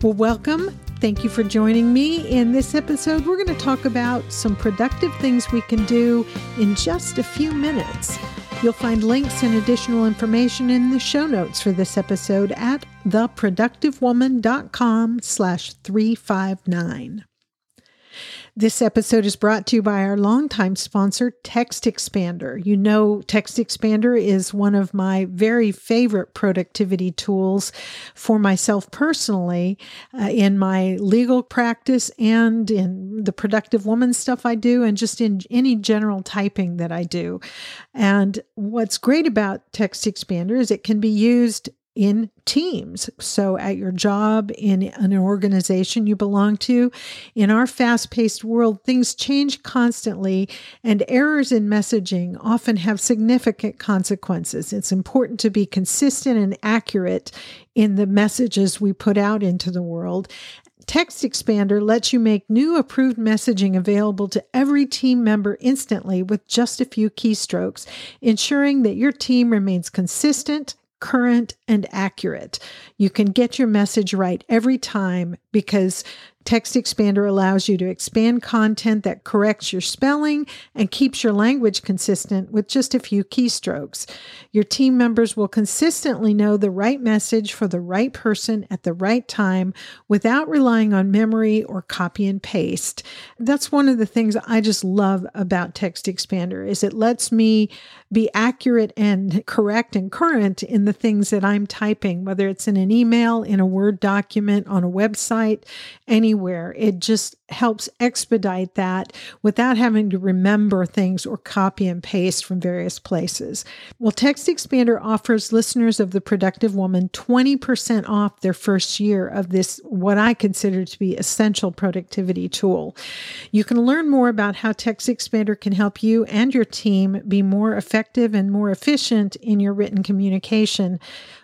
Well, welcome. Thank you for joining me. In this episode, we're going to talk about some productive things we can do in just a few minutes. You'll find links and additional information in the show notes for this episode at theproductivewoman.com slash 359. This episode is brought to you by our longtime sponsor, Text Expander. You know, Text Expander is one of my very favorite productivity tools for myself personally uh, in my legal practice and in the productive woman stuff I do, and just in any general typing that I do. And what's great about Text Expander is it can be used in teams. So, at your job, in an organization you belong to, in our fast paced world, things change constantly, and errors in messaging often have significant consequences. It's important to be consistent and accurate in the messages we put out into the world. Text Expander lets you make new approved messaging available to every team member instantly with just a few keystrokes, ensuring that your team remains consistent, current, and accurate. You can get your message right every time because Text Expander allows you to expand content that corrects your spelling and keeps your language consistent with just a few keystrokes. Your team members will consistently know the right message for the right person at the right time without relying on memory or copy and paste. That's one of the things I just love about Text Expander is it lets me be accurate and correct and current in the things that I'm typing, whether it's in an email, in a Word document, on a website, anywhere. It just helps expedite that without having to remember things or copy and paste from various places. Well, Text Expander offers listeners of The Productive Woman 20% off their first year of this, what I consider to be essential productivity tool. You can learn more about how Text Expander can help you and your team be more effective and more efficient in your written communication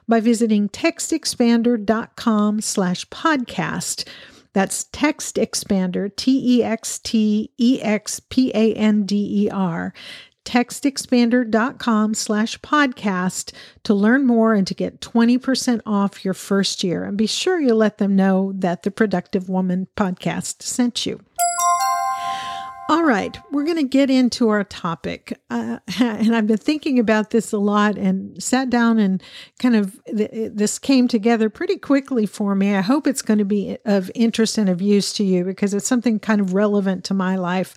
by visiting textexpander.com slash podcast. That's Text Expander, T E X T E X P A N D E R, textexpander.com slash podcast to learn more and to get 20% off your first year. And be sure you let them know that the Productive Woman podcast sent you. All right, we're going to get into our topic. Uh, and I've been thinking about this a lot and sat down and kind of th- this came together pretty quickly for me. I hope it's going to be of interest and of use to you because it's something kind of relevant to my life.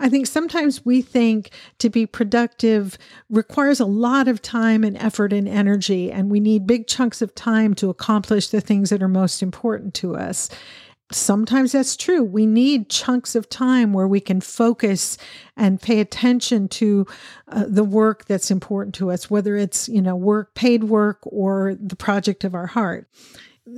I think sometimes we think to be productive requires a lot of time and effort and energy, and we need big chunks of time to accomplish the things that are most important to us sometimes that's true. We need chunks of time where we can focus and pay attention to uh, the work that's important to us, whether it's, you know, work, paid work, or the project of our heart.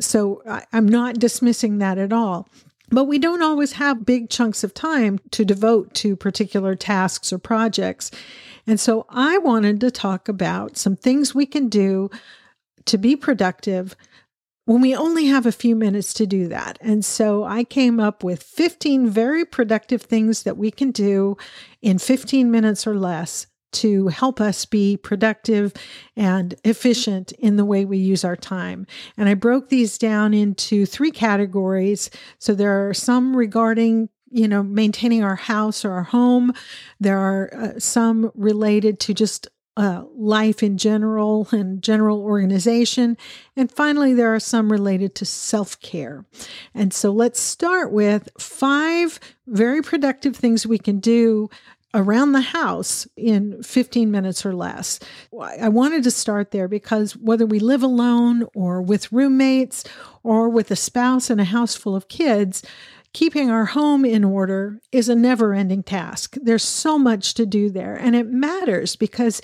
So I, I'm not dismissing that at all. But we don't always have big chunks of time to devote to particular tasks or projects. And so I wanted to talk about some things we can do to be productive when we only have a few minutes to do that. And so I came up with 15 very productive things that we can do in 15 minutes or less to help us be productive and efficient in the way we use our time. And I broke these down into three categories. So there are some regarding you know maintaining our house or our home there are uh, some related to just uh, life in general and general organization. And finally, there are some related to self care. And so let's start with five very productive things we can do around the house in 15 minutes or less. I wanted to start there because whether we live alone or with roommates or with a spouse and a house full of kids, keeping our home in order is a never ending task. There's so much to do there, and it matters because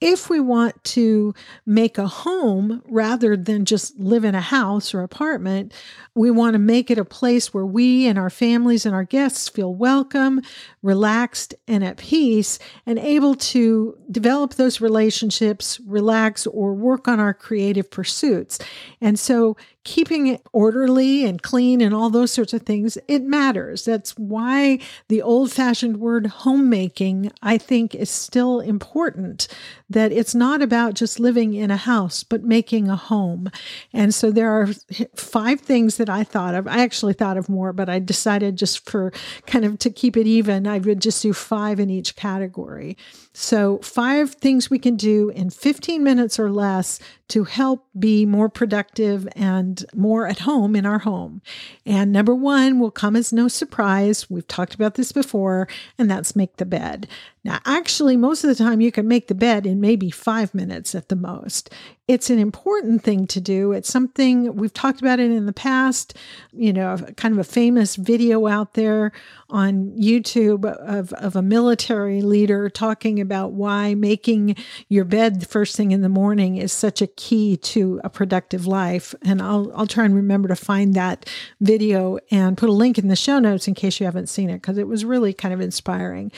if we want to make a home rather than just live in a house or apartment, we want to make it a place where we and our families and our guests feel welcome, relaxed, and at peace, and able to develop those relationships, relax, or work on our creative pursuits. And so, keeping it orderly and clean and all those sorts of things, it matters. That's why the old fashioned word homemaking, I think, is still important. That it's not about just living in a house, but making a home. And so there are five things that I thought of. I actually thought of more, but I decided just for kind of to keep it even, I would just do five in each category. So, five things we can do in 15 minutes or less to help be more productive and more at home in our home. And number one will come as no surprise. We've talked about this before, and that's make the bed. Now, actually, most of the time you can make the bed in maybe five minutes at the most. It's an important thing to do. It's something we've talked about it in the past, you know, kind of a famous video out there on YouTube of, of a military leader talking about why making your bed the first thing in the morning is such a key to a productive life. And I'll, I'll try and remember to find that video and put a link in the show notes in case you haven't seen it, because it was really kind of inspiring.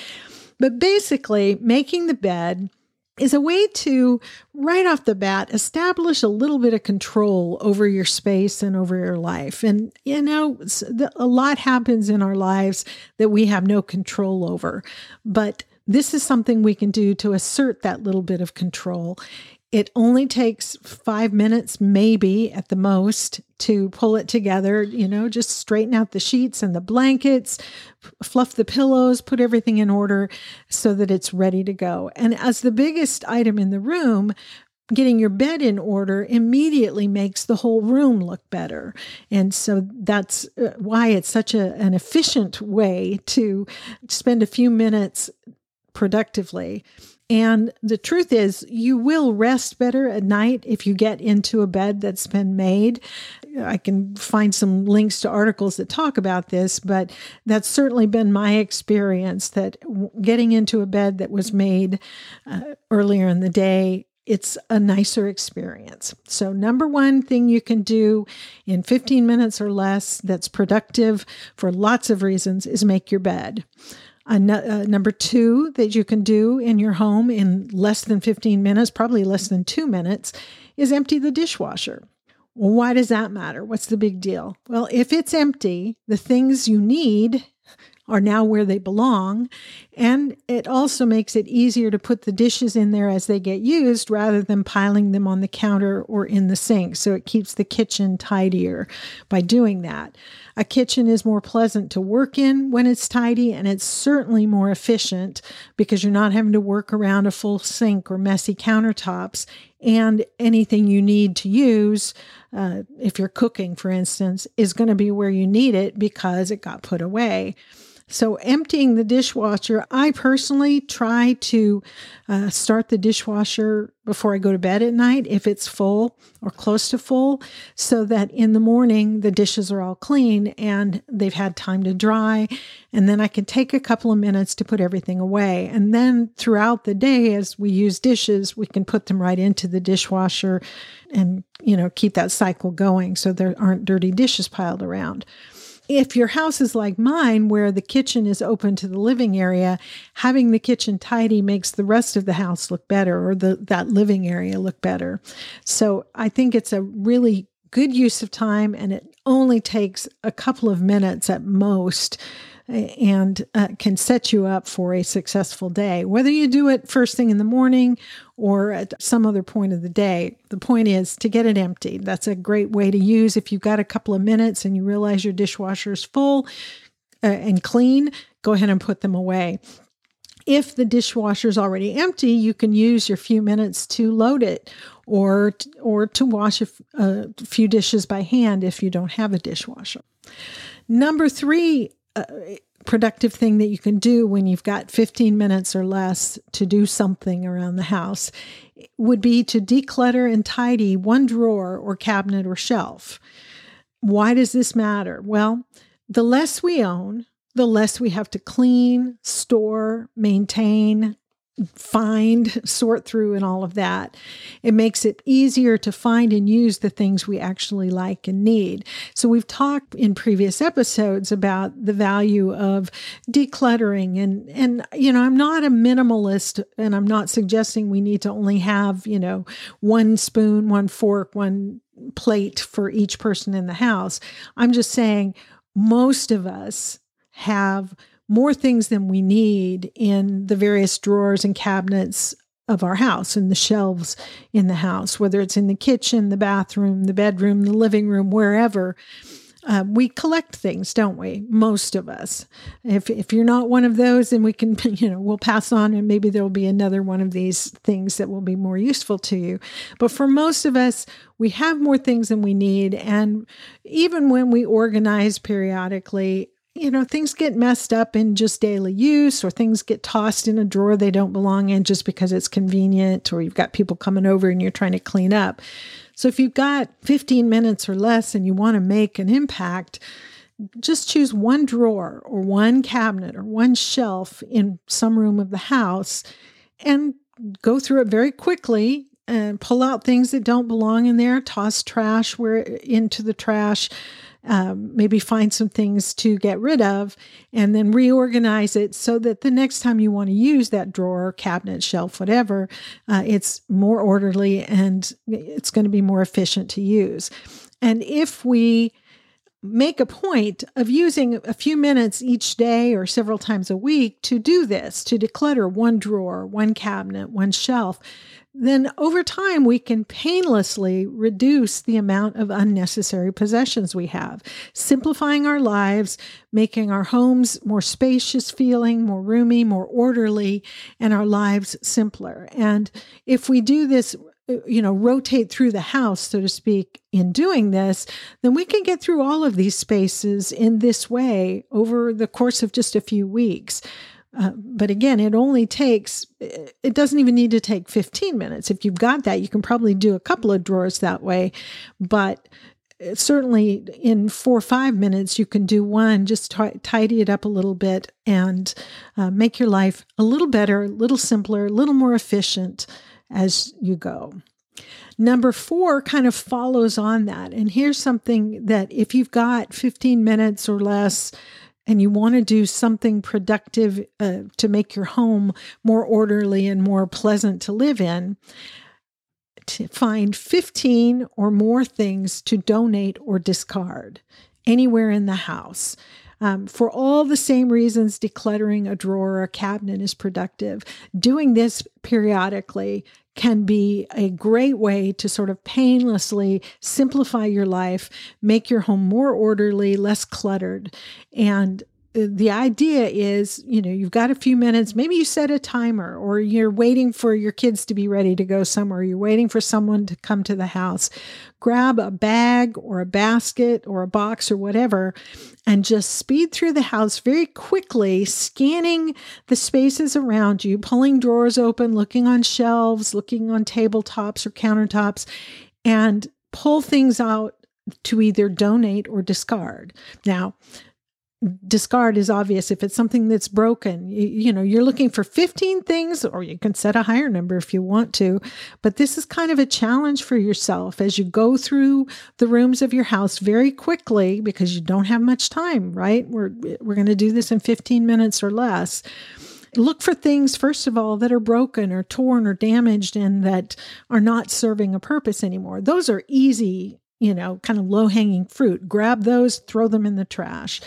But basically, making the bed is a way to, right off the bat, establish a little bit of control over your space and over your life. And, you know, a lot happens in our lives that we have no control over. But this is something we can do to assert that little bit of control. It only takes five minutes, maybe at the most, to pull it together. You know, just straighten out the sheets and the blankets, fluff the pillows, put everything in order so that it's ready to go. And as the biggest item in the room, getting your bed in order immediately makes the whole room look better. And so that's uh, why it's such a, an efficient way to spend a few minutes productively. And the truth is, you will rest better at night if you get into a bed that's been made. I can find some links to articles that talk about this, but that's certainly been my experience that getting into a bed that was made uh, earlier in the day it's a nicer experience. So, number one thing you can do in 15 minutes or less that's productive for lots of reasons is make your bed. Uh, number two that you can do in your home in less than 15 minutes, probably less than two minutes, is empty the dishwasher. Well, why does that matter? What's the big deal? Well, if it's empty, the things you need are now where they belong. And it also makes it easier to put the dishes in there as they get used rather than piling them on the counter or in the sink. So it keeps the kitchen tidier by doing that. A kitchen is more pleasant to work in when it's tidy, and it's certainly more efficient because you're not having to work around a full sink or messy countertops. And anything you need to use, uh, if you're cooking, for instance, is going to be where you need it because it got put away. So, emptying the dishwasher, I personally try to uh, start the dishwasher before I go to bed at night if it's full or close to full, so that in the morning the dishes are all clean and they've had time to dry. And then I can take a couple of minutes to put everything away. And then throughout the day, as we use dishes, we can put them right into the dishwasher and, you know, keep that cycle going so there aren't dirty dishes piled around if your house is like mine, where the kitchen is open to the living area, having the kitchen tidy makes the rest of the house look better or the, that living area look better. So I think it's a really good use of time and it only takes a couple of minutes at most and uh, can set you up for a successful day. Whether you do it first thing in the morning or at some other point of the day, the point is to get it empty. That's a great way to use if you've got a couple of minutes and you realize your dishwasher is full uh, and clean, go ahead and put them away. If the dishwasher is already empty, you can use your few minutes to load it or or to wash a few dishes by hand if you don't have a dishwasher. Number three productive thing that you can do when you've got 15 minutes or less to do something around the house would be to declutter and tidy one drawer or cabinet or shelf. Why does this matter? Well, the less we own, the less we have to clean, store, maintain, find, sort through, and all of that. It makes it easier to find and use the things we actually like and need. So, we've talked in previous episodes about the value of decluttering. And, and, you know, I'm not a minimalist and I'm not suggesting we need to only have, you know, one spoon, one fork, one plate for each person in the house. I'm just saying most of us have more things than we need in the various drawers and cabinets of our house and the shelves in the house, whether it's in the kitchen, the bathroom, the bedroom, the living room, wherever. Uh, we collect things, don't we? Most of us. If if you're not one of those, then we can, you know, we'll pass on, and maybe there will be another one of these things that will be more useful to you. But for most of us, we have more things than we need, and even when we organize periodically, you know, things get messed up in just daily use, or things get tossed in a drawer they don't belong in just because it's convenient, or you've got people coming over and you're trying to clean up. So if you've got 15 minutes or less and you want to make an impact, just choose one drawer or one cabinet or one shelf in some room of the house and go through it very quickly and pull out things that don't belong in there, toss trash where into the trash um, maybe find some things to get rid of and then reorganize it so that the next time you want to use that drawer, cabinet, shelf, whatever, uh, it's more orderly and it's going to be more efficient to use. And if we make a point of using a few minutes each day or several times a week to do this, to declutter one drawer, one cabinet, one shelf, then over time we can painlessly reduce the amount of unnecessary possessions we have, simplifying our lives, making our homes more spacious feeling, more roomy, more orderly, and our lives simpler. And if we do this, you know, rotate through the house, so to speak, in doing this, then we can get through all of these spaces in this way over the course of just a few weeks. Uh, but again, it only takes, it doesn't even need to take 15 minutes. If you've got that, you can probably do a couple of drawers that way. But uh, certainly in four or five minutes, you can do one, just t- tidy it up a little bit and uh, make your life a little better, a little simpler, a little more efficient as you go. Number four kind of follows on that. And here's something that if you've got 15 minutes or less, and you want to do something productive uh, to make your home more orderly and more pleasant to live in, to find 15 or more things to donate or discard anywhere in the house. Um, for all the same reasons decluttering a drawer or a cabinet is productive, doing this periodically can be a great way to sort of painlessly simplify your life, make your home more orderly, less cluttered. And the idea is, you know, you've got a few minutes, maybe you set a timer or you're waiting for your kids to be ready to go somewhere, you're waiting for someone to come to the house. Grab a bag or a basket or a box or whatever and just speed through the house very quickly, scanning the spaces around you, pulling drawers open, looking on shelves, looking on tabletops or countertops, and pull things out to either donate or discard. Now, discard is obvious. If it's something that's broken you, you, know you're looking for 15 things or you can set a higher number if you want to but this is kind of a challenge for yourself as you go through the rooms of your house very quickly because you don't have much time right? We're we're going to do this in 15 minutes or less. Look for things first of all that are broken or torn or damaged and that are not serving a purpose anymore. Those are easy you know kind of low hanging fruit grab those throw them in the trash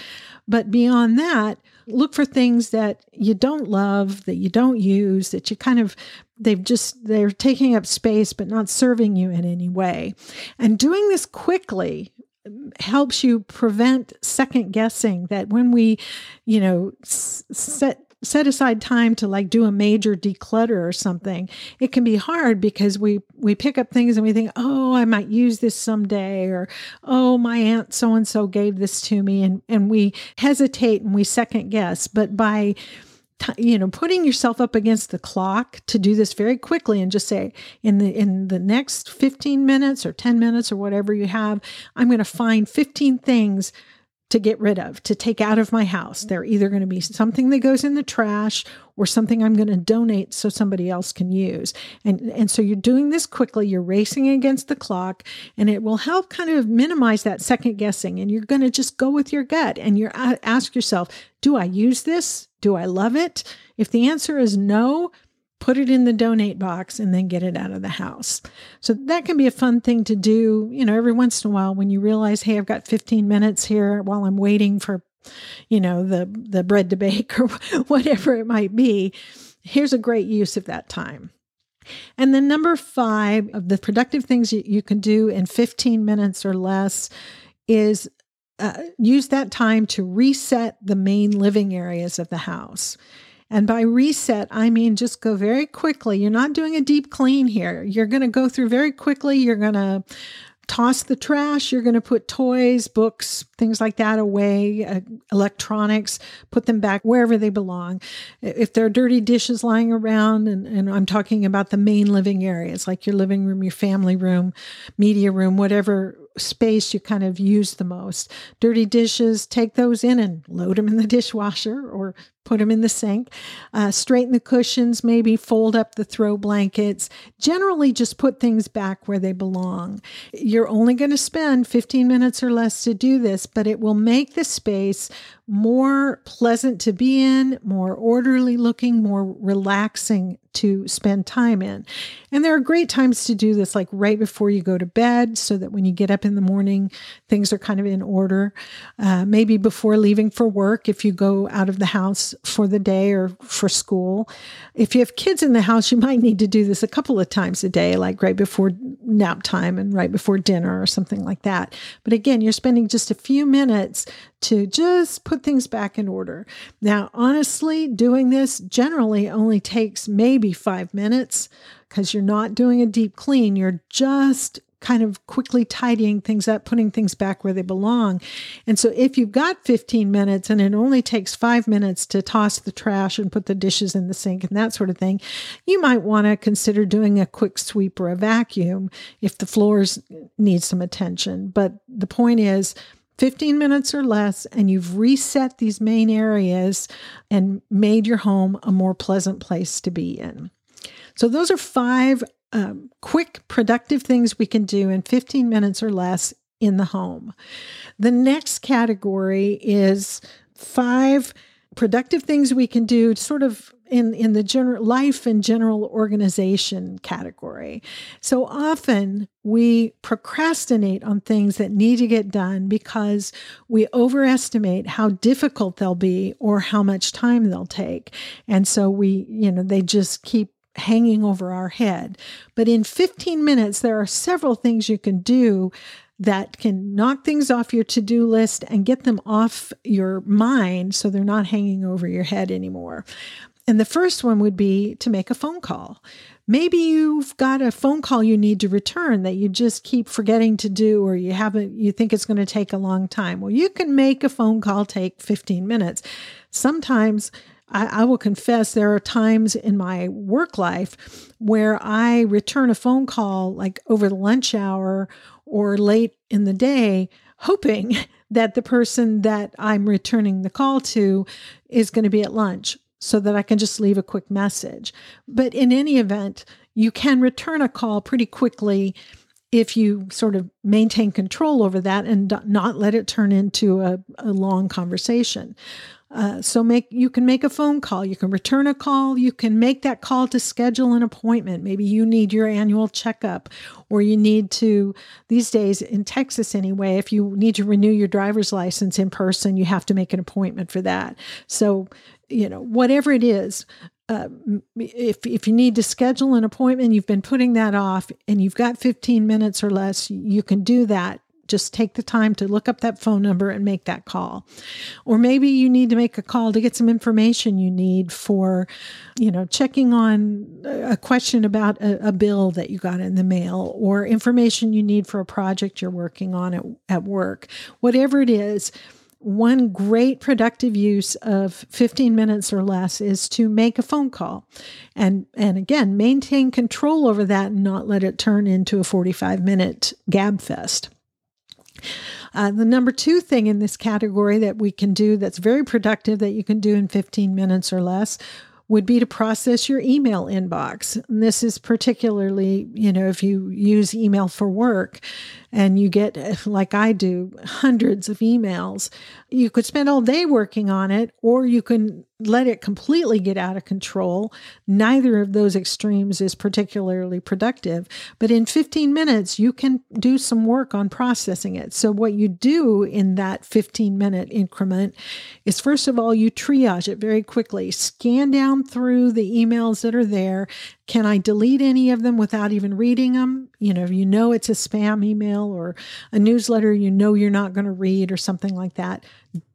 but beyond that, look for things that you don't love, that you don't use, that you kind of they've just they're taking up space but not serving you in any way. And doing this quickly mm, helps you prevent second guessing that when we, you know, set set aside time to like do a major declutter or something it can be hard because we we pick up things and we think oh i might use this someday or oh my aunt so and so gave this to me and and we hesitate and we second guess. But by you know putting yourself up against the clock to do this very quickly and just say in the in the next 15 minutes or 10 minutes or whatever you have i'm going to find 15 things to get rid of, to take out of my house. They're either going to be something that goes in the trash or something I'm going to donate so somebody else can use. And, and so you're doing this quickly, you're racing against the clock, and it will help kind of minimize that second guessing. And you're going to just go with your gut and you ask yourself, do I use this? Do I love it? If the answer is no, put it in the donate box and then get it out of the house. So that can be a fun thing to do, you know, every once in a while when you realize, hey, I've got 15 minutes here while I'm waiting for, you know, the the bread to bake or whatever it might be. Here's a great use of that time. And then number five of the productive things you, you can do in 15 minutes or less is uh, use that time to reset the main living areas of the house. And by reset, I mean just go very quickly. You're not doing a deep clean here. You're going to go through very quickly. You're going to toss the trash. You're going to put toys, books, things like that away, uh, electronics, put them back wherever they belong. If there are dirty dishes lying around, and, and I'm talking about the main living areas like your living room, your family room, media room, whatever space you kind of use the most. Dirty dishes, take those in and load them in the dishwasher or put them in the sink. Uh, straighten the cushions, maybe fold up the throw blankets. Generally, just put things back where they belong. You're only going to spend 15 minutes or less to do this, but it will make the space more pleasant to be in, more orderly looking, more relaxing to spend time in. And there are great times to do this, like right before you go to bed, so that when you get up in the morning, things are kind of in order. Uh, maybe before leaving for work, if you go out of the house for the day or for school. If you have kids in the house, you might need to do this a couple of times a day, like right before nap time and right before dinner or something like that. But again, you're spending just a few minutes to just put things back in order. Now, honestly, doing this generally only takes maybe five minutes because you're not doing a deep clean. You're just kind of quickly tidying things up, putting things back where they belong. And so if you've got 15 minutes and it only takes five minutes to toss the trash and put the dishes in the sink and that sort of thing, you might want to consider doing a quick sweep or a vacuum if the floors need some attention. But the point is, 15 minutes or less, and you've reset these main areas and made your home a more pleasant place to be in. So, those are five um, quick, productive things we can do in 15 minutes or less in the home. The next category is five productive things we can do sort of in, in the general life and general organization category. So often we procrastinate on things that need to get done because we overestimate how difficult they'll be or how much time they'll take. And so we, you know, they just keep hanging over our head. But in 15 minutes, there are several things you can do that can knock things off your to do list and get them off your mind so they're not hanging over your head anymore. And the first one would be to make a phone call. Maybe you've got a phone call you need to return that you just keep forgetting to do, or you haven't, you think it's going to take a long time. Well, you can make a phone call take 15 minutes. Sometimes I, I, will confess there are times in my work life where I return a phone call like over the lunch hour or late in the day, hoping that the person that I'm returning the call to is going to be at lunch so that I can just leave a quick message. But in any event, you can return a call pretty quickly if you sort of maintain control over that and not let it turn into a, a long conversation. Uh, so make you can make a phone call, you can return a call, you can make that call to schedule an appointment. Maybe you need your annual checkup, or you need to these days in Texas anyway. If you need to renew your driver's license in person, you have to make an appointment for that. So you know, whatever it is, uh, if if you need to schedule an appointment, you've been putting that off, and you've got 15 minutes or less, you can do that. Just take the time to look up that phone number and make that call. Or maybe you need to make a call to get some information you need for, you know, checking on a question about a, a bill that you got in the mail or information you need for a project you're working on at, at work. Whatever it is, one great productive use of 15 minutes or less is to make a phone call and and again maintain control over that and not let it turn into a 45 minute gab fest Uh, the number two thing in this category that we can do that's very productive that you can do in 15 minutes or less would be to process your email inbox. And this is particularly, you know, if you use email for work and you get, like I do, hundreds of emails, you could spend all day working on it, or you can let it completely get out of control. Neither of those extremes is particularly productive. But in 15 minutes, you can do some work on processing it. So, what you do in that 15 minute increment is first of all, you triage it very quickly, scan down through the emails that are there. Can I delete any of them without even reading them? You know, you know it's a spam email or a newsletter you know you're not going to read or something like that.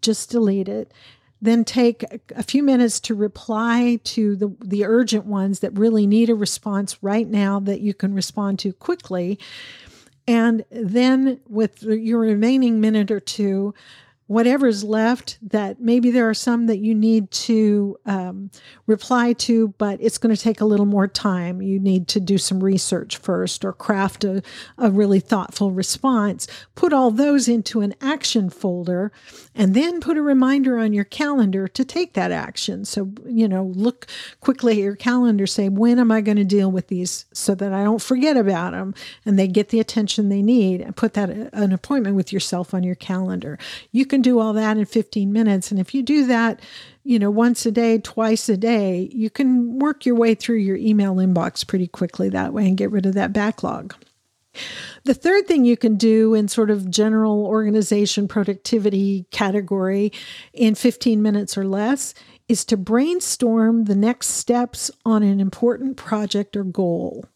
Just delete it then take a few minutes to reply to the, the urgent ones that really need a response right now that you can respond to quickly. And then, with your remaining minute or two, whatever's left that maybe there are some that you need to um, reply to but it's going to take a little more time. You need to do some research first or craft a, a really thoughtful response. Put all those into an action folder and then put a reminder on your calendar to take that action. So you know look quickly at your calendar say when am i going to deal with these? so that i don't forget about them and they get the attention they need and put that an appointment with yourself on your calendar. You can can do all that in 15 minutes. And if you do that, you know, once a day, twice a day, you can work your way through your email inbox pretty quickly that way and get rid of that backlog. The third thing you can do in sort of general organization productivity category in 15 minutes or less is to brainstorm the next steps on an important project or goal.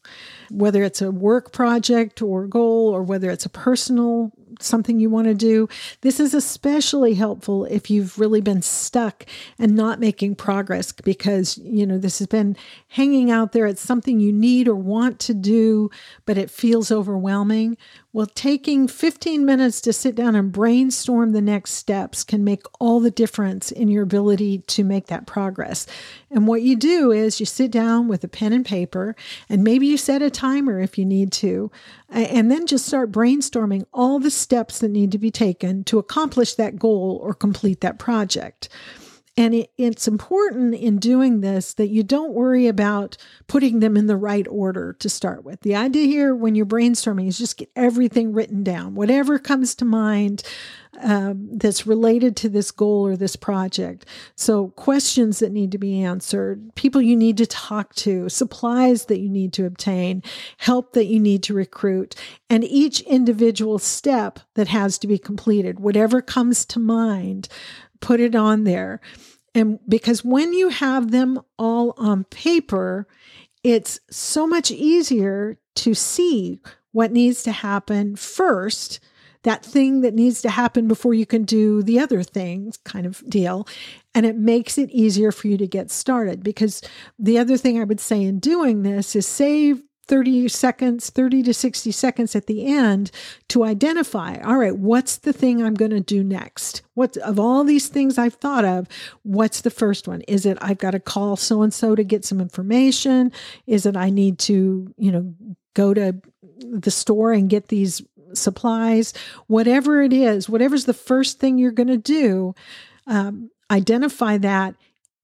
Whether it's a work project or goal, or whether it's a personal something you want to do. This is especially helpful if you've really been stuck and not making progress because, you know, this has been hanging out there. It's something you need or want to do, but it feels overwhelming. Well, taking 15 minutes to sit down and brainstorm the next steps can make all the difference in your ability to make that progress. And what you do is you sit down with a pen and paper, and maybe you set a timer if you need to, and then just start brainstorming all the steps that need to be taken to accomplish that goal or complete that project. And it, it's important in doing this that you don't worry about putting them in the right order to start with. The idea here when you're brainstorming is just get everything written down, whatever comes to mind um, that's related to this goal or this project. So, questions that need to be answered, people you need to talk to, supplies that you need to obtain, help that you need to recruit, and each individual step that has to be completed, whatever comes to mind put it on there. And because when you have them all on paper, it's so much easier to see what needs to happen first, that thing that needs to happen before you can do the other things kind of deal. And it makes it easier for you to get started. Because the other thing I would say in doing this is save 30 seconds, 30 to 60 seconds at the end to identify, all right, what's the thing I'm going to do next? What of all these things I've thought of, what's the first one? Is it I've got to call so and so to get some information? Is it I need to, you know, go to the store and get these supplies? Whatever it is, whatever's the first thing you're going to do, um, identify that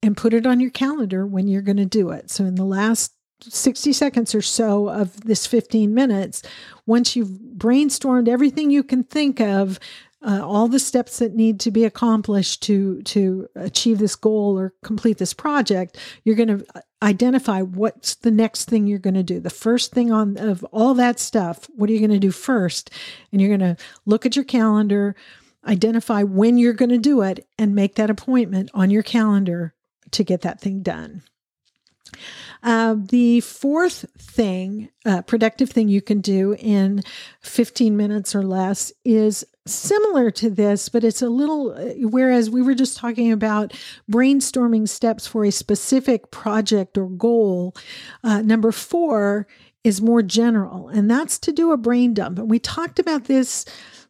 and put it on your calendar when you're going to do it. So in the last 60 seconds or so of this 15 minutes, once you've brainstormed everything you can think of, uh, all the steps that need to be accomplished to to achieve this goal or complete this project, you're going to identify what's the next thing you're going to do. The first thing on of all that stuff, what are you going to do first? And you're going to look at your calendar, identify when you're going to do it, and make that appointment on your calendar to get that thing done. Uh, the fourth thing, uh, productive thing you can do in 15 minutes or less is similar to this, but it's a little, uh, whereas we were just talking about brainstorming steps for a specific project or goal, uh, number four is more general, and that's to do a brain dump. And we talked about this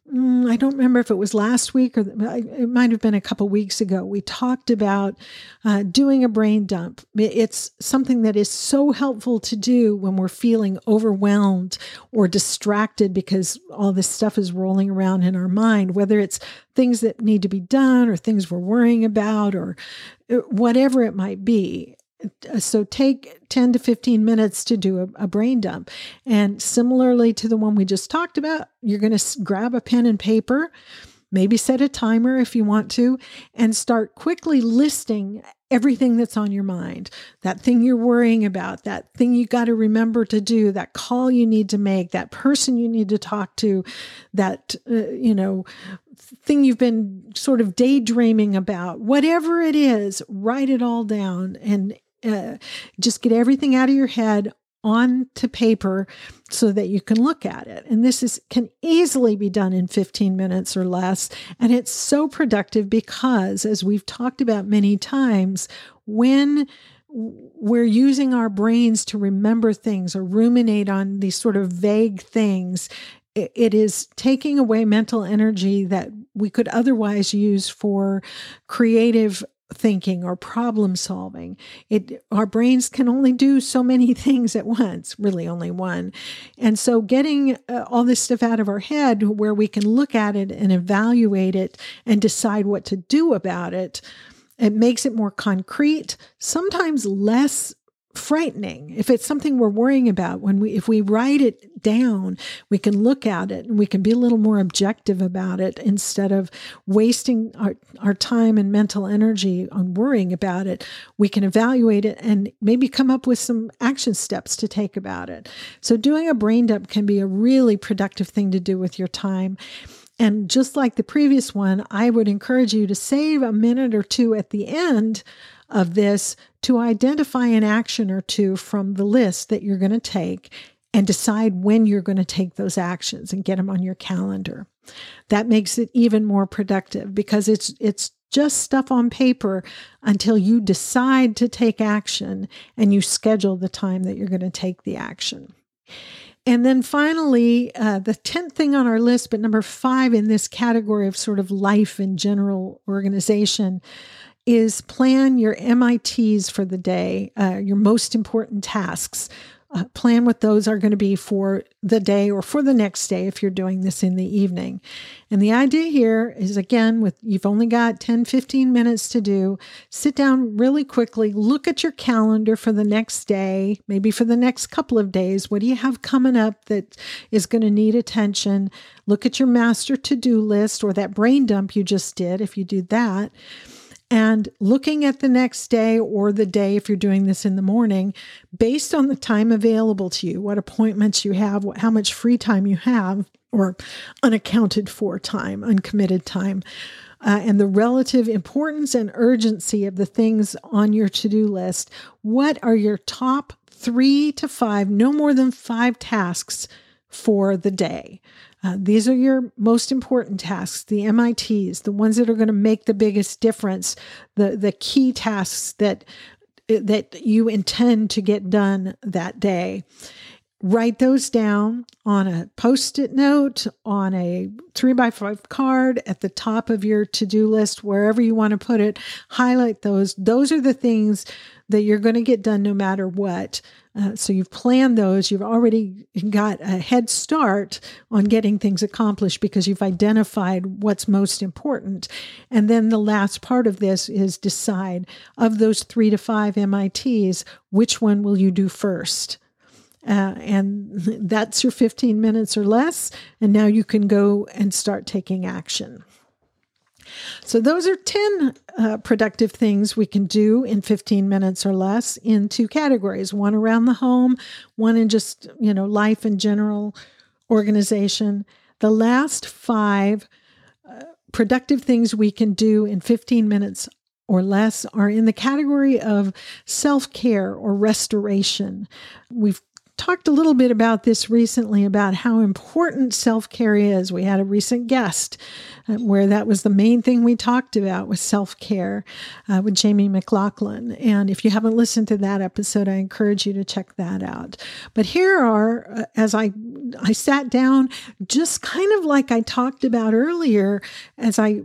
I don't remember if it was last week or it might have been a couple weeks ago. We talked about uh, doing a brain dump. It's something that is so helpful to do when we're feeling overwhelmed or distracted because all this stuff is rolling around in our mind, whether it's things that need to be done or things we're worrying about or uh, whatever it might be. So take 10 to 15 minutes to do a, a, brain dump. And similarly to the one we just talked about, you're going to grab a pen and paper, maybe set a timer if you want to, and start quickly listing everything that's on your mind that thing you're worrying about, that thing you got to remember to do, that call you need to make, that person you need to talk to, that, uh, you know, thing you've been sort of daydreaming about, whatever it is, write it all down and uh, just get everything out of your head onto paper so that you can look at it. And this is can easily be done in 15 minutes or less. And it's so productive because as we've talked about many times, when we're using our brains to remember things or ruminate on these sort of vague things, it is taking away mental energy that we could otherwise use for creative thinking or problem solving. It our brains can only do so many things at once really only one. And so getting uh, all this stuff out of our head where we can look at it and evaluate it and decide what to do about it it makes it more concrete sometimes less frightening. If it's something we're worrying about when we if we write it down we can look at it and we can be a little more objective about it instead of wasting our, our time and mental energy on worrying about it. We can evaluate it and maybe come up with some action steps to take about it. So doing a brain dump can be a really productive thing to do with your time and just like the previous one i would encourage you to save a minute or two at the end of this to identify an action or two from the list that you're going to take and decide when you're going to take those actions and get them on your calendar. That makes it even more productive because it's it's just stuff on paper until you decide to take action and you schedule the time that you're going to take the action. And then finally, uh, the 10th thing on our list, but number five in this category of sort of life and general organization, is plan your MITs for the day, uh, your most important tasks. Uh, plan what those are going to be for the day or for the next day if you're doing this in the evening. And the idea here is again, with you've only got 10, 15 minutes to do, sit down really quickly, look at your calendar for the next day, maybe for the next couple of days. What do you have coming up that is going to need attention? Look at your master to do list or that brain dump you just did if you do that and looking at the next day or the day, if you're doing this in the morning, based on the time available to you, what appointments you have, what, how much free time you have, or unaccounted for time, uncommitted time, uh, and the relative importance and urgency of the things on your to do list. What are your top three to five, no more than five tasks for the day? Uh, these are your most important tasks, the MITs, the ones that are going to make the biggest difference, the, the key tasks that, that you intend to get done that day. Write those down on a post it note, on a three by five card at the top of your to do list, wherever you want to put it. Highlight those. Those are the things that you're going to get done no matter what. Uh, so you've planned those, you've already got a head start on getting things accomplished because you've identified what's most important. And then the last part of this is decide of those three to five MITs, which one will you do first? Uh, and that's your 15 minutes or less. And now you can go and start taking action. So, those are 10 uh, productive things we can do in 15 minutes or less in two categories one around the home, one in just, you know, life in general organization. The last five uh, productive things we can do in 15 minutes or less are in the category of self care or restoration. We've talked a little bit about this recently about how important self care is. We had a recent guest uh, where that was the main thing we talked about was self care uh, with Jamie McLaughlin. And if you haven't listened to that episode, I encourage you to check that out. But here are, uh, as I I sat down, just kind of like I talked about earlier, as I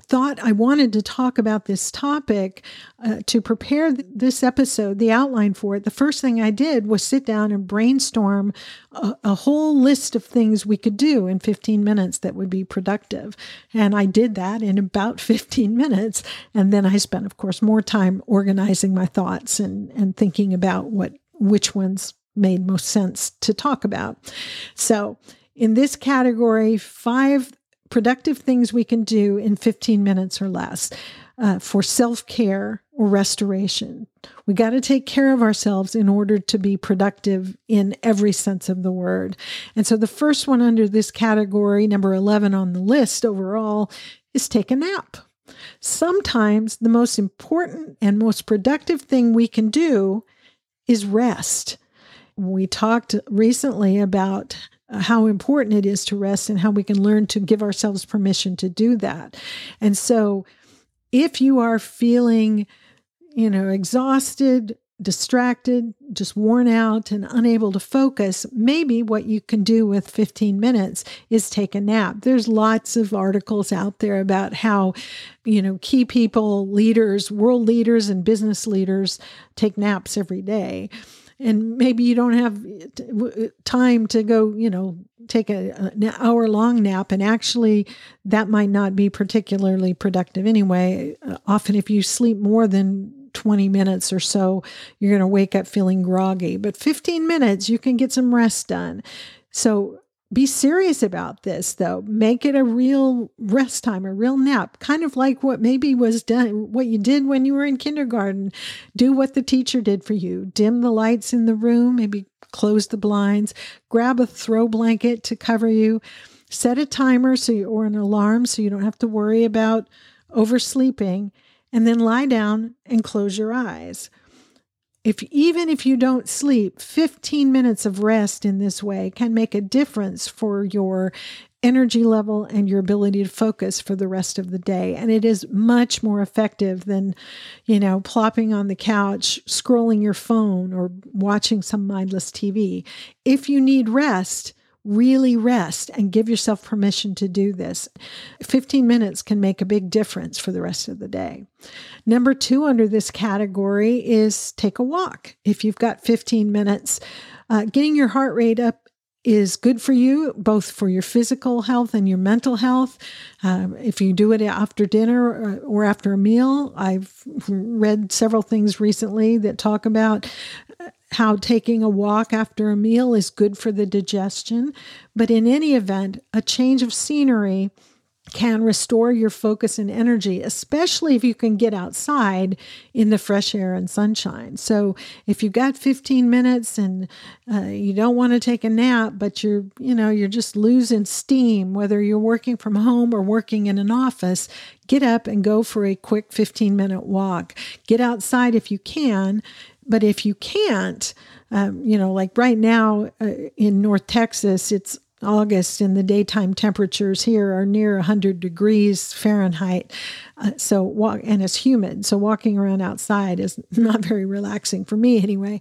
thought I wanted to talk about this topic uh, to prepare th- this episode, the outline for it. The first thing I did was sit down and brainstorm a, a whole list of things we could do in 15 minutes that would be productive. And I did that in about 15 minutes. And then I spent, of course, more time organizing my thoughts and, and thinking about what which ones made most sense to talk about. So, in this category, five productive things we can do in 15 minutes or less uh, for self care or restoration. We got to take care of ourselves in order to be productive in every sense of the word. And so the first one under this category, number 11 on the list overall, is take a nap. Sometimes the most important and most productive thing we can do is rest. We talked recently about how important it is to rest and how we can learn to give ourselves permission to do that. And so, if you are feeling, you know, exhausted, distracted, just worn out, and unable to focus, maybe what you can do with 15 minutes is take a nap. There's lots of articles out there about how, you know, key people, leaders, world leaders, and business leaders take naps every day and maybe you don't have time to go, you know, take a, an hour long nap. And actually, that might not be particularly productive anyway. Uh, often, if you sleep more than 20 minutes or so, you're going to wake up feeling groggy. But 15 minutes, you can get some rest done. So, be serious about this though. Make it a real rest time a real nap kind of like what maybe was done what you did when you were in kindergarten. Do what the teacher did for you. Dim the lights in the room maybe close the blinds. Grab a throw blanket to cover you. Set a timer so you, or an alarm so you don't have to worry about oversleeping. And then lie down and close your eyes if even if you don't sleep 15 minutes of rest in this way can make a difference for your energy level and your ability to focus for the rest of the day. And it is much more effective than you know plopping on the couch scrolling your phone or watching some mindless TV if you need rest really rest and give yourself permission to do this. 15 minutes can make a big difference for the rest of the day. Number two under this category is take a walk. If you've got 15 minutes, uh, getting your heart rate up is good for you, both for your physical health and your mental health. Um, if you do it after dinner or, or, after a meal, I've read several things recently that talk about how taking a walk after a meal is good for the digestion. But in any event, a change of scenery can restore your focus and energy, especially if you can get outside in the fresh air and sunshine. So, if you've got 15 minutes and uh, you don't want to take a nap, but you're, you know, you're just losing steam, whether you're working from home or working in an office, get up and go for a quick 15 minute walk. Get outside if you can but if you can't, um, you know, like right now uh, in North Texas, it's August and the daytime temperatures here are near 100 degrees Fahrenheit. Uh, so walk and it's humid. So walking around outside is not very relaxing for me anyway.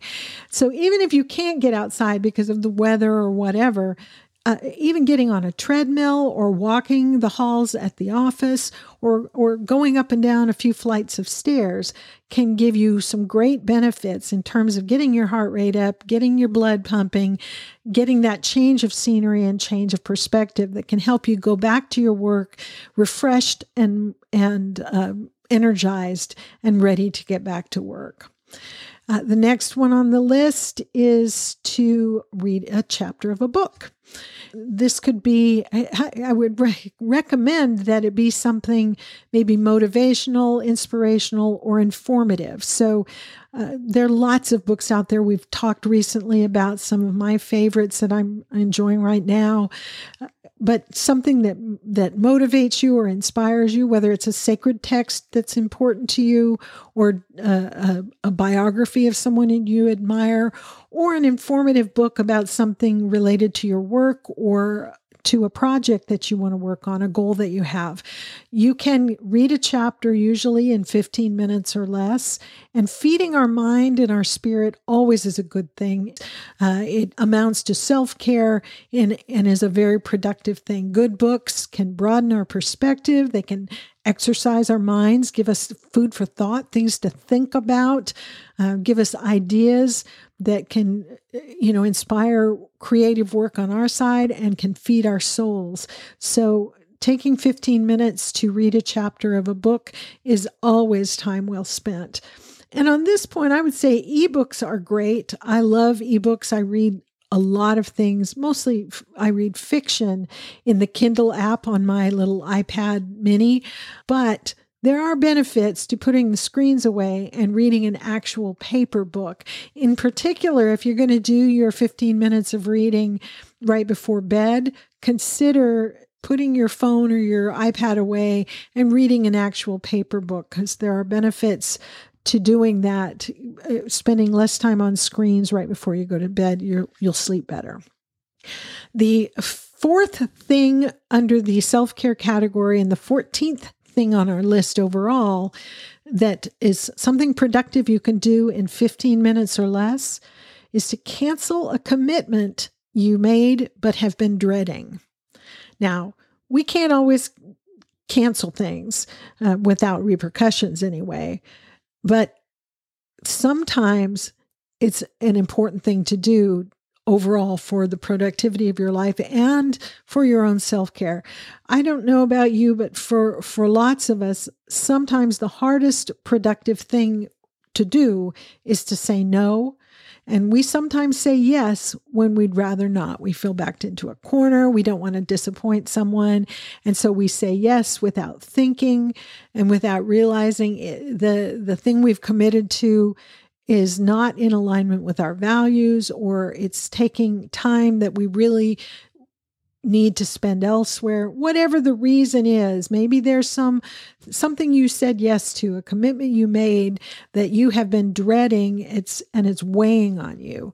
So even if you can't get outside because of the weather or whatever, uh, even getting on a treadmill or walking the halls at the office or or going up and down a few flights of stairs can give you some great benefits in terms of getting your heart rate up, getting your blood pumping, getting that change of scenery and change of perspective that can help you go back to your work refreshed and and uh, energized and ready to get back to work. Uh, the next one on the list is to read a chapter of a book. This could be, I, I would re- recommend that it be something maybe motivational, inspirational, or informative. So uh, there are lots of books out there. We've talked recently about some of my favorites that I'm enjoying right now. But something that that motivates you or inspires you whether it's a sacred text that's important to you or a, a, a, biography of someone you admire or an informative book about something related to your work or to a project that you want to work on, a goal that you have. You can read a chapter usually in 15 minutes or less, and feeding our mind and our spirit always is a good thing. Uh, it amounts to self care and, and is a very productive thing. Good books can broaden our perspective, they can exercise our minds, give us food for thought, things to think about, uh, give us ideas that can, you know, inspire creative work on our side and can feed our souls. So, taking 15 minutes to read a chapter of a book is always time well spent. And on this point, I would say ebooks are great. I love ebooks. I read a lot of things. Mostly, I read fiction in the Kindle app on my little iPad mini, but there are benefits to putting the screens away and reading an actual paper book. In particular, if you're going to do your 15 minutes of reading right before bed, consider putting your phone or your iPad away and reading an actual paper book because there are benefits to doing that, uh, spending less time on screens right before you go to bed, you will sleep better. The fourth thing under the self care category and the 14th thing on our list overall that is something productive you can do in 15 minutes or less is to cancel a commitment you made but have been dreading. Now, we can't always cancel things uh, without repercussions anyway, but sometimes it's an important thing to do overall for the productivity of your life and for your own self-care. I don't know about you but for for lots of us sometimes the hardest productive thing to do is to say no and we sometimes say yes when we'd rather not. We feel backed into a corner. We don't want to disappoint someone. And so we say yes without thinking and without realizing it, the, the thing we've committed to is not in alignment with our values or it's taking time that we really need to spend elsewhere. Whatever the reason is maybe there's some something you said yes to a commitment you made that you have been dreading it's and it's weighing on you.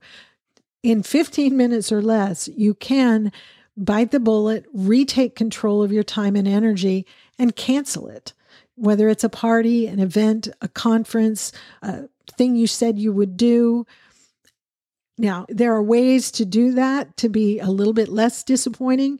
In 15 minutes or less you can bite the bullet retake control of your time and energy and cancel it whether it's a party an event a conference a thing you said you would do now, there are ways to do that to be a little bit less disappointing,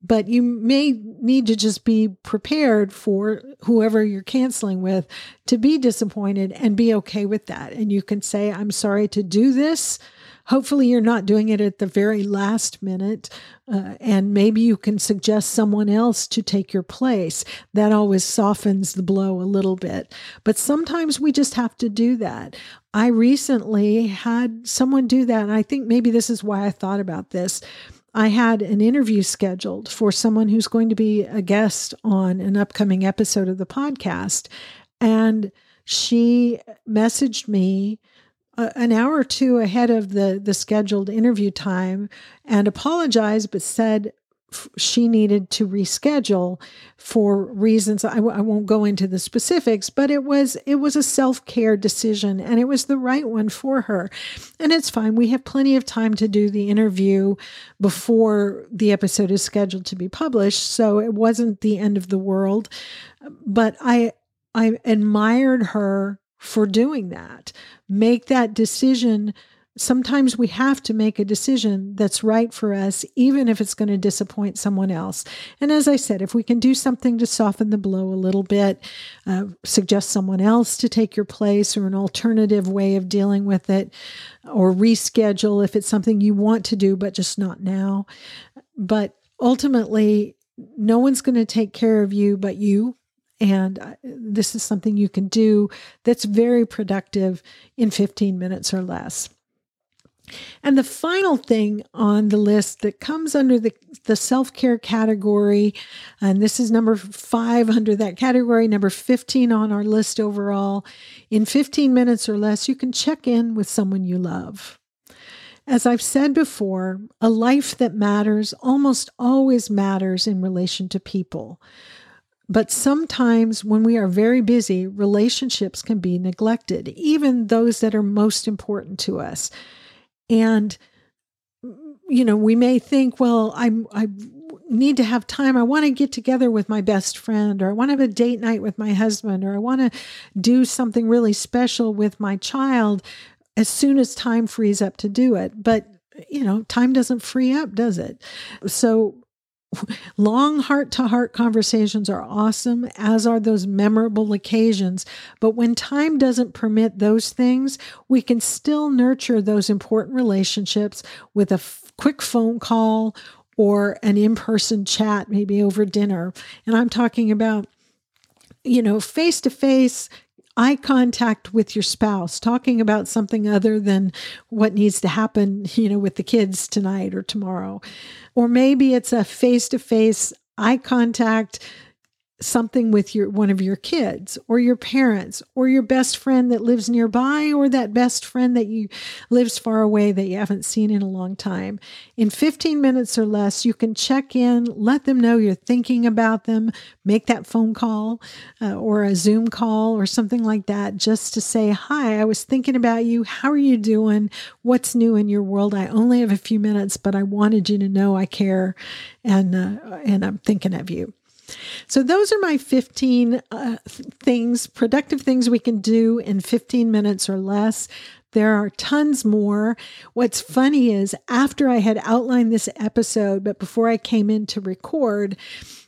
but you may need to just be prepared for whoever you're canceling with to be disappointed and be okay with that. And you can say, I'm sorry to do this. Hopefully, you're not doing it at the very last minute. Uh, and maybe you can suggest someone else to take your place. That always softens the blow a little bit. But sometimes we just have to do that. I recently had someone do that. And I think maybe this is why I thought about this. I had an interview scheduled for someone who's going to be a guest on an upcoming episode of the podcast. And she messaged me an hour or two ahead of the the scheduled interview time and apologized but said she needed to reschedule for reasons. I w- I won't go into the specifics but it was it was a self-care decision and it was the right one for her. And it's fine. We have plenty of time to do the interview before the episode is scheduled to be published so it wasn't the end of the world. But I I admired her for doing that. Make that decision. Sometimes we have to make a decision that's right for us, even if it's going to disappoint someone else. And as I said, if we can do something to soften the blow a little bit, uh, suggest someone else to take your place or an alternative way of dealing with it, or reschedule if it's something you want to do, but just not now. But ultimately, no one's going to take care of you but you. And uh, this is something you can do that's very productive in 15 minutes or less. And the final thing on the list that comes under the, the self care category, and this is number five under that category, number 15 on our list overall. In 15 minutes or less, you can check in with someone you love. As I've said before, a life that matters almost always matters in relation to people. But sometimes when we are very busy, relationships can be neglected, even those that are most important to us. And you know, we may think, well, I'm I need to have time. I want to get together with my best friend, or I want to have a date night with my husband, or I want to do something really special with my child as soon as time frees up to do it. But, you know, time doesn't free up, does it? So, long heart to heart conversations are awesome, as are those memorable occasions. But when time doesn't permit those things, we can still nurture those important relationships with a f- quick phone call or an in person chat, maybe over dinner. And I'm talking about, you know, face to face eye contact with your spouse, talking about something other than what needs to happen, you know, with the kids tonight or tomorrow. Or maybe it's a face to face eye contact something with your one of your kids or your parents or your best friend that lives nearby or that best friend that you lives far away that you haven't seen in a long time. In 15 minutes or less you can check in let them know you're thinking about them make that phone call uh, or a zoom call or something like that just to say hi i was thinking about you. How are you doing? What's new in your world? I only have a few minutes but i wanted you to know i care and uh, and i'm thinking of you so, those are my 15 uh, things, productive things we can do in 15 minutes or less. There are tons more. What's funny is after I had outlined this episode, but before I came in to record,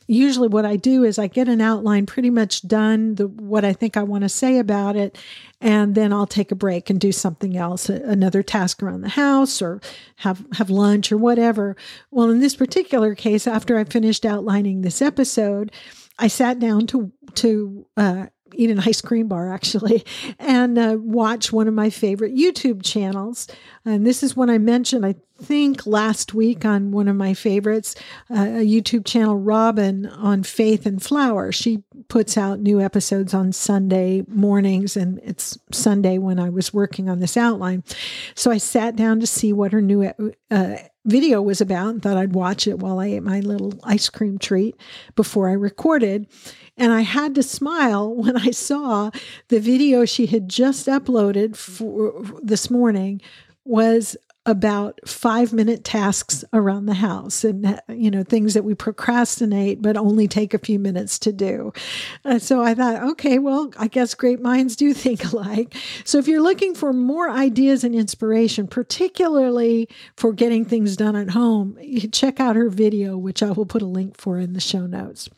usually what I do is I get an outline pretty much done, the, what I think I want to say about it, and then I'll take a break and do something else, another task around the house or have have lunch or whatever. Well, in this particular case, after I finished outlining this episode, I sat down to to uh, eat an ice cream bar actually and uh, watch one of my favorite YouTube channels. And this is one I mentioned, I think, last week on one of my favorites, uh, a YouTube channel, Robin, on Faith and Flower. She puts out new episodes on Sunday mornings, and it's Sunday when I was working on this outline. So I sat down to see what her new uh, video was about and thought I'd watch it while I ate my little ice cream treat before I recorded. And I had to smile when I saw the video she had just uploaded for this morning was about five minute tasks around the house and you know things that we procrastinate but only take a few minutes to do. So i thought okay well i guess great minds do think alike. So if you're looking for more ideas and inspiration particularly for getting things done at home check out her video which i will put a link for in the show notes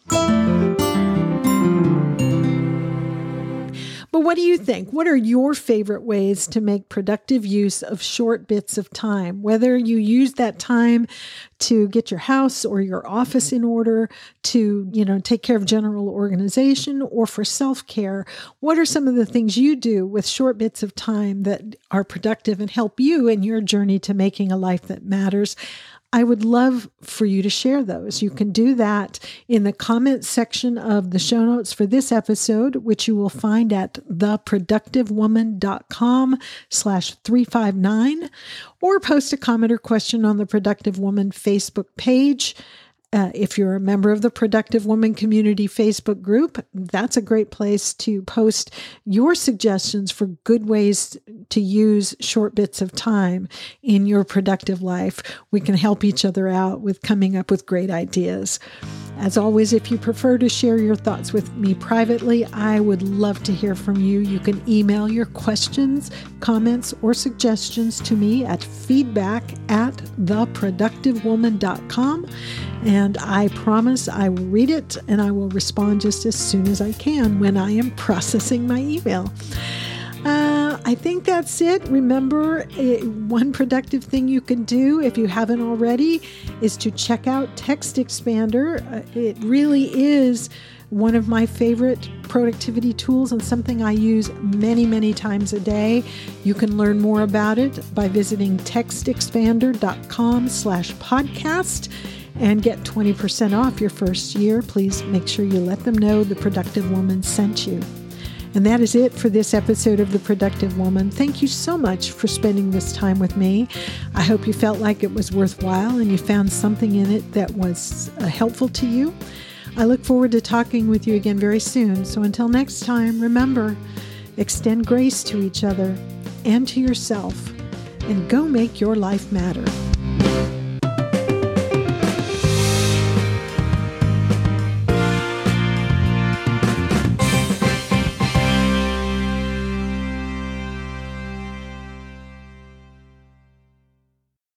but what do you think? What are your favorite ways to make productive use of short bits of time? Whether you use that time to get your house or your office in order, to, you know, take care of general organization or for self-care, what are some of the things you do with short bits of time that are productive and help you in your journey to making a life that matters? I would love for you to share those. You can do that in the comments section of the show notes for this episode, which you will find at theproductivewoman.com slash 359, or post a comment or question on the Productive Woman Facebook page uh, if you're a member of the Productive Woman Community Facebook group, that's a great place to post your suggestions for good ways to use short bits of time in your productive life. We can help each other out with coming up with great ideas. As always, if you prefer to share your thoughts with me privately, I would love to hear from you. You can email your questions, comments, or suggestions to me at feedback at theproductivewoman.com. And I promise I will read it and I will respond just as soon as I can when I am processing my email. Uh, I think that's it. Remember, it, one productive thing you can do if you haven't already is to check out Text Expander. Uh, it really is one of my favorite productivity tools and something I use many, many times a day. You can learn more about it by visiting textexpander.com slash podcast and get 20% off your first year, please make sure you let them know the productive woman sent you. And that is it for this episode of The Productive Woman. Thank you so much for spending this time with me. I hope you felt like it was worthwhile and you found something in it that was uh, helpful to you. I look forward to talking with you again very soon. So until next time, remember extend grace to each other and to yourself, and go make your life matter.